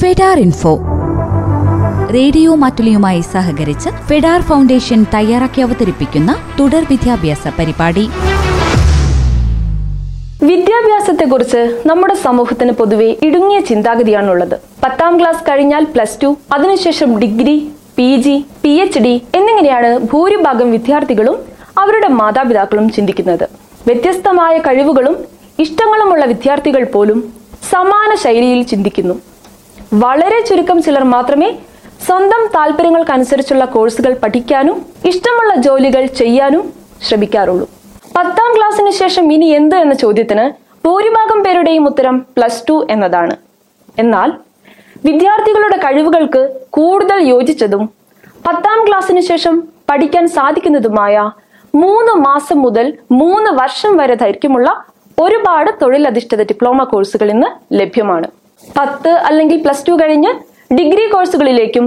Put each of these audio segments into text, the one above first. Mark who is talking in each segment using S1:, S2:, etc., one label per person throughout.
S1: ഫെഡാർ info. Radio മാറ്റുലിയുമായി സഹകരിച്ച് ഫെഡാർ foundation തയ്യാറാക്കി അവതരിപ്പിക്കുന്ന തുടർ വിദ്യാഭ്യാസ പരിപാടി.
S2: വിദ്യാഭ്യാസത്തെക്കുറിച്ച് നമ്മുടെ സമൂഹത്തിന് പൊതുവെ ഇടുങ്ങിയ ചിന്താഗതിയാണുള്ളത്. പത്താം ക്ലാസ് കഴിഞ്ഞാൽ പ്ലസ് ടു അതിനുശേഷം degree P G P H D എന്നിങ്ങനെയാണ് ഭൂരിഭാഗം വിദ്യാർത്ഥികളും അവരുടെ മാതാപിതാക്കളും ചിന്തിക്കുന്നത്. വ്യത്യസ്തമായ കഴിവുകളും ഇഷ്ടങ്ങളുമുള്ള വിദ്യാർത്ഥികൾ പോലും സമാന ശൈലിയിൽ ചിന്തിക്കുന്നു. വളരെ ചുരുക്കം ചിലർ മാത്രമേ സ്വന്തം താല്പര്യങ്ങൾക്കനുസരിച്ചുള്ള കോഴ്സുകൾ പഠിക്കാനും ഇഷ്ടമുള്ള ജോലികൾ ചെയ്യാനും ശ്രമിക്കാറുള്ളൂ. പത്താം ക്ലാസ്സിന് ശേഷം ഇനി എന്ത് എന്ന ചോദ്യത്തിന് ഭൂരിഭാഗം പേരുടെയും ഉത്തരം പ്ലസ് ടു എന്നതാണ്. എന്നാൽ വിദ്യാർത്ഥികളുടെ കഴിവുകൾക്ക് കൂടുതൽ യോജിച്ചതും പത്താം ക്ലാസ്സിന് ശേഷം പഠിക്കാൻ സാധിക്കുന്നതുമായ മൂന്ന് മാസം മുതൽ മൂന്ന് വർഷം വരെ ദൈർഘ്യമുള്ള ഒരുപാട് തൊഴിലധിഷ്ഠിത ഡിപ്ലോമ കോഴ്സുകൾ ഇന്ന് ലഭ്യമാണ്. പത്ത് അല്ലെങ്കിൽ പ്ലസ് ടു കഴിഞ്ഞ് ഡിഗ്രി കോഴ്സുകളിലേക്കും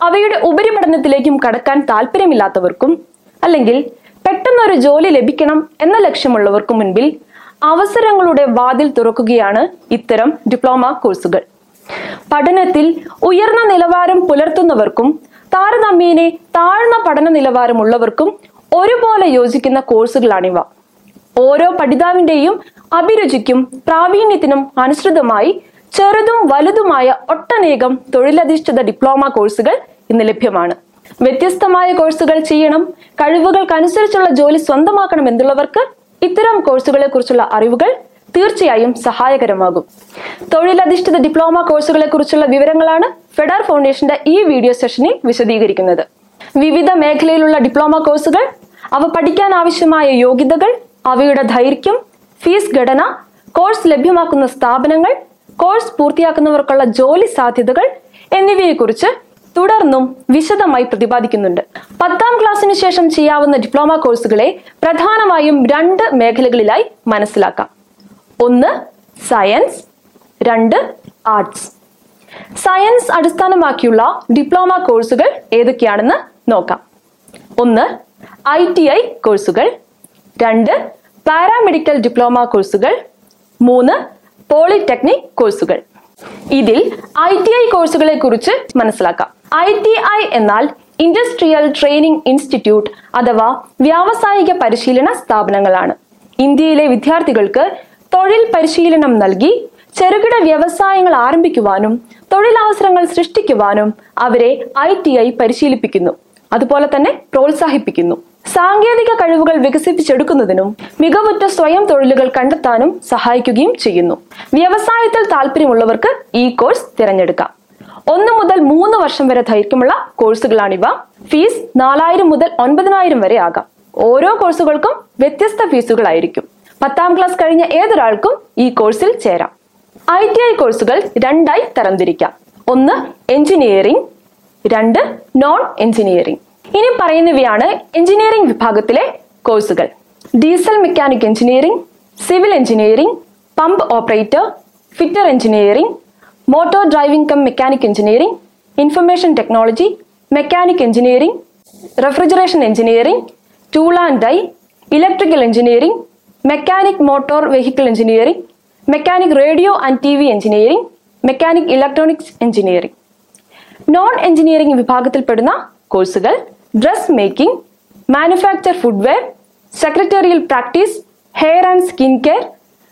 S2: അവയുടെ ഉപരിപഠനത്തിലേക്കും കടക്കാൻ താല്പര്യമില്ലാത്തവർക്കും അല്ലെങ്കിൽ പെട്ടെന്നൊരു ജോലി ലഭിക്കണം എന്ന ലക്ഷ്യമുള്ളവർക്കും മുൻപിൽ അവസരങ്ങളുടെ വാതിൽ തുറക്കുകയാണ് ഇത്തരം ഡിപ്ലോമ കോഴ്സുകൾ പഠനത്തിൽ ഉയർന്ന നിലവാരം പുലർത്തുന്നവർക്കും താരതമ്യേനെ താഴ്ന്ന പഠന നിലവാരമുള്ളവർക്കും ഒരുപോലെ യോജിക്കുന്ന കോഴ്സുകളാണിവ ഓരോ പഠിതാവിന്റെയും അഭിരുചിക്കും പ്രാവീണ്യത്തിനും അനുസൃതമായി ചെറുതും വലുതുമായ ഒട്ടനേകം തൊഴിലധിഷ്ഠിത ഡിപ്ലോമ കോഴ്സുകൾ ഇന്ന് ലഭ്യമാണ്. വ്യത്യസ്തമായ കോഴ്സുകൾ ചെയ്യണം കഴിവുകൾക്കനുസരിച്ചുള്ള ജോലി സ്വന്തമാക്കണം എന്നുള്ളവർക്ക് ഇത്തരം കോഴ്സുകളെ കുറിച്ചുള്ള അറിവുകൾ തീർച്ചയായും സഹായകരമാകും. തൊഴിലധിഷ്ഠിത ഡിപ്ലോമ കോഴ്സുകളെ കുറിച്ചുള്ള വിവരങ്ങളാണ് ഫെഡാർ ഫൗണ്ടേഷന്റെ ഈ വീഡിയോ സെഷനിൽ വിശദീകരിക്കുന്നത്. വിവിധ മേഖലയിലുള്ള ഡിപ്ലോമ കോഴ്സുകൾ അവ പഠിക്കാൻ ആവശ്യമായ യോഗ്യതകൾ അവയുടെ ദൈർഘ്യം ഫീസ് ഘടന കോഴ്സ് ലഭ്യമാക്കുന്ന സ്ഥാപനങ്ങൾ കോഴ്സ് പൂർത്തിയാക്കുന്നവർക്കുള്ള ജോലി സാധ്യതകൾ എന്നിവയെക്കുറിച്ച് തുടർന്നും വിശദമായി പ്രതിപാദിക്കുന്നുണ്ട്. പത്താം ക്ലാസ്സിന് ശേഷം ചെയ്യാവുന്ന ഡിപ്ലോമ കോഴ്സുകളെ പ്രധാനമായും രണ്ട് മേഖലകളിലായി മനസ്സിലാക്കാം. ഒന്ന് സയൻസ് രണ്ട് ആർട്സ്. സയൻസ് അടിസ്ഥാനമാക്കിയുള്ള ഡിപ്ലോമ കോഴ്സുകൾ ഏതൊക്കെയാണെന്ന് നോക്കാം. ഒന്ന് ഐ ടി ഐ കോഴ്സുകൾ. രണ്ട് പാരാമെഡിക്കൽ ഡിപ്ലോമ കോഴ്സുകൾ. മൂന്ന് പോളിടെക്നിക് കോഴ്സുകൾ. ഇതിൽ ഐ ടി ഐ കോഴ്സുകളെ കുറിച്ച് മനസ്സിലാക്കാം. ഐ ടി ഐ എന്നാൽ ഇൻഡസ്ട്രിയൽ ട്രെയിനിംഗ് ഇൻസ്റ്റിറ്റ്യൂട്ട് അഥവാ വ്യാവസായിക പരിശീലന സ്ഥാപനങ്ങളാണ്. ഇന്ത്യയിലെ വിദ്യാർത്ഥികൾക്ക് തൊഴിൽ പരിശീലനം നൽകി ചെറുകിട വ്യവസായങ്ങൾ ആരംഭിക്കുവാനും തൊഴിലവസരങ്ങൾ സൃഷ്ടിക്കുവാനും അവരെ ഐ ടി ഐ പരിശീലിപ്പിക്കുന്നു. അതുപോലെ തന്നെ പ്രോത്സാഹിപ്പിക്കുന്നു. സാങ്കേതിക കഴിവുകൾ വികസിപ്പിച്ചെടുക്കുന്നതിനും മികവുറ്റ സ്വയം തൊഴിലുകൾ കണ്ടെത്താനും സഹായിക്കുകയും ചെയ്യുന്നു. വ്യവസായത്തിൽ താല്പര്യമുള്ളവർക്ക് ഈ കോഴ്സ് തിരഞ്ഞെടുക്കാം. ഒന്ന് മുതൽ മൂന്ന് വർഷം വരെ ദൈർഘ്യമുള്ള കോഴ്സുകളാണിവ. ഫീസ് നാലായിരം മുതൽ ഒൻപതിനായിരം വരെ ആകാം. ഓരോ കോഴ്സുകൾക്കും വ്യത്യസ്ത ഫീസുകളായിരിക്കും. പത്താം ക്ലാസ് കഴിഞ്ഞ ഏതൊരാൾക്കും ഈ കോഴ്സിൽ ചേരാം. ഐ ടി ഐ കോഴ്സുകൾ രണ്ടായി തരംതിരിക്കാം. ഒന്ന് എഞ്ചിനീയറിംഗ് രണ്ട് നോൺ എഞ്ചിനീയറിംഗ്. ഇനി പറയുന്നവയാണ് എഞ്ചിനീയറിംഗ് വിഭാഗത്തിലെ കോഴ്സുകൾ diesel mechanic engineering civil engineering pump operator fitter engineering motor driving cum mechanic engineering information technology mechanic engineering refrigeration engineering tool and die electrical engineering mechanic motor vehicle engineering mechanic radio and T V engineering mechanic electronics engineering non engineering വിഭാഗത്തിൽപ്പെടുന്ന കോഴ്സുകൾ dress making manufacture footwear secretarial practice hair and skin care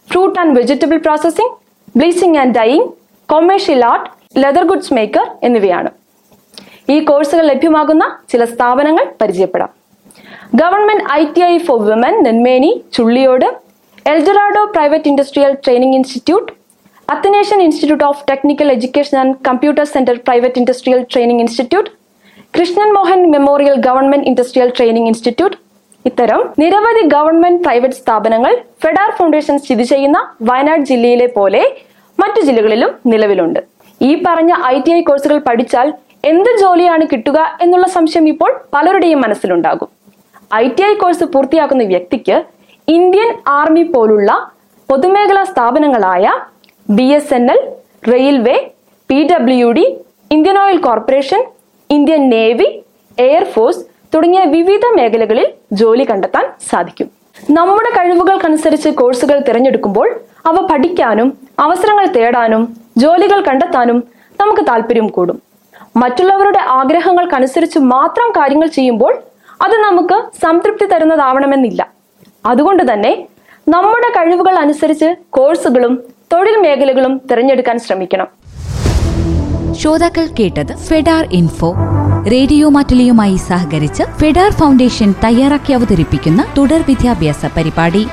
S2: fruit and vegetable processing bleaching and dyeing commercial art leather goods maker എന്നിവയാണ്. ഈ കോഴ്സുകൾ ലഭ്യമാകുന്ന ചില സ്ഥാപനങ്ങൾ പരിചയപ്പെടാം. Government I T I for women Nenmeni Chulliyode Eldorado private industrial training institute Athanasian institute of technical education and computer centre private industrial training institute Krishnan Mohan memorial government industrial training institute. ഇത്തരം നിരവധി government private സ്ഥാപനങ്ങൾ ഫെഡാർ foundation സ്ഥിതി ചെയ്യുന്ന വയനാട് ജില്ലയിലെ പോലെ മറ്റു ജില്ലകളിലും നിലവിലുണ്ട്. ഈ പറഞ്ഞ ഐ ടി ഐ കോഴ്സുകൾ പഠിച്ചാൽ എന്ത് ജോലിയാണ് കിട്ടുക എന്നുള്ള സംശയം ഇപ്പോൾ പലരുടെയും മനസ്സിലുണ്ടാകും. ഐ ടി ഐ കോഴ്സ് പൂർത്തിയാക്കുന്ന വ്യക്തിക്ക് ഇന്ത്യൻ ആർമി പോലുള്ള പൊതുമേഖലാ സ്ഥാപനങ്ങളായ B S N L railway P W D Indian oil corporation Indian navy air force തുടങ്ങിയ വിവിധ മേഖലകളിൽ ജോലി കണ്ടെത്താൻ സാധിക്കും. നമ്മുടെ കഴിവുകൾക്കനുസരിച്ച് കോഴ്സുകൾ തിരഞ്ഞെടുക്കുമ്പോൾ അവ പഠിക്കാനും അവസരങ്ങൾ തേടാനും ജോലികൾ കണ്ടെത്താനും നമുക്ക് താല്പര്യം കൂടും. മറ്റുള്ളവരുടെ ആഗ്രഹങ്ങൾക്കനുസരിച്ച് മാത്രം കാര്യങ്ങൾ ചെയ്യുമ്പോൾ അത് നമുക്ക് സംതൃപ്തി തരുന്നതാവണമെന്നില്ല. അതുകൊണ്ട് തന്നെ നമ്മുടെ കഴിവുകൾ അനുസരിച്ച് കോഴ്സുകളും തൊഴിൽ മേഖലകളും തിരഞ്ഞെടുക്കാൻ ശ്രമിക്കണം.
S1: ശ്രോതാക്കൾ കേട്ടത് ഫെഡാർ ഇൻഫോ. റേഡിയോ മാറ്റുലിയുമായി സഹകരിച്ച് ഫെഡാർ ഫൗണ്ടേഷൻ തയ്യാറാക്കി അവതരിപ്പിക്കുന്ന തുടർ വിദ്യാഭ്യാസ പരിപാടി.